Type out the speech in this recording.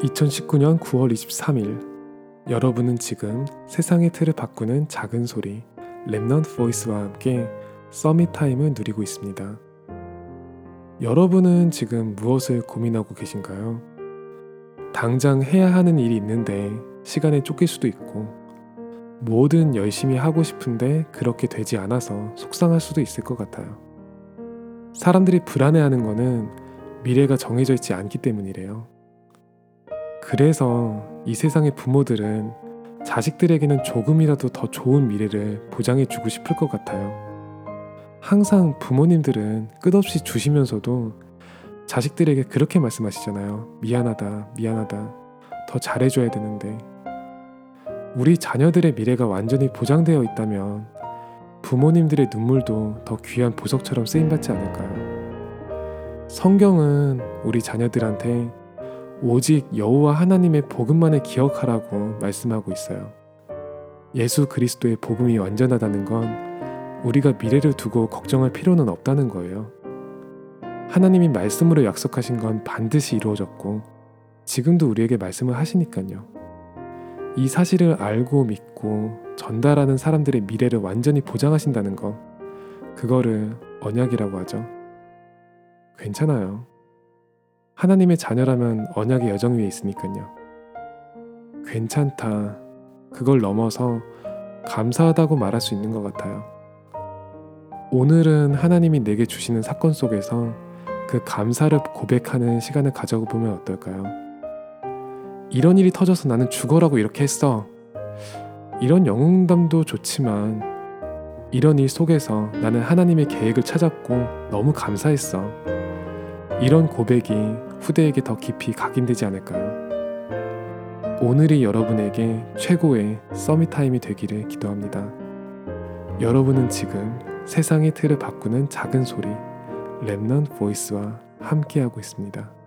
2019년 9월 23일 여러분은 지금 세상의 틀을 바꾸는 작은 소리 Remnant Voice와 함께 Summit Time을 누리고 있습니다. 여러분은 지금 무엇을 고민하고 계신가요? 당장 해야 하는 일이 있는데 시간에 쫓길 수도 있고 뭐든 열심히 하고 싶은데 그렇게 되지 않아서 속상할 수도 있을 것 같아요. 사람들이 불안해하는 거는 미래가 정해져 있지 않기 때문이래요. 그래서 이 세상의 부모들은 자식들에게는 조금이라도 더 좋은 미래를 보장해 주고 싶을 것 같아요. 항상 부모님들은 끝없이 주시면서도 자식들에게 그렇게 말씀하시잖아요. 미안하다, 미안하다. 더 잘해줘야 되는데. 우리 자녀들의 미래가 완전히 보장되어 있다면 부모님들의 눈물도 더 귀한 보석처럼 쓰임받지 않을까요? 성경은 우리 자녀들한테 오직 여호와 하나님의 복음만을 기억하라고 말씀하고 있어요. 예수 그리스도의 복음이 완전하다는 건 우리가 미래를 두고 걱정할 필요는 없다는 거예요. 하나님이 말씀으로 약속하신 건 반드시 이루어졌고 지금도 우리에게 말씀을 하시니까요. 이 사실을 알고 믿고 전달하는 사람들의 미래를 완전히 보장하신다는 거 그거를 언약이라고 하죠. 괜찮아요. 하나님의 자녀라면 언약의 여정 위에 있으니까요. 괜찮다. 그걸 넘어서 감사하다고 말할 수 있는 것 같아요. 오늘은 하나님이 내게 주시는 사건 속에서 그 감사를 고백하는 시간을 가져보면 어떨까요? 이런 일이 터져서 나는 죽어라고 이렇게 했어. 이런 영웅담도 좋지만 이런 일 속에서 나는 하나님의 계획을 찾았고 너무 감사했어. 이런 고백이 후대에게 더 깊이 각인되지 않을까요? 오늘이 여러분에게 최고의 서밋 타임이 되기를 기도합니다. 여러분은 지금 세상의 틀을 바꾸는 작은 소리 랩넌 보이스와 함께하고 있습니다.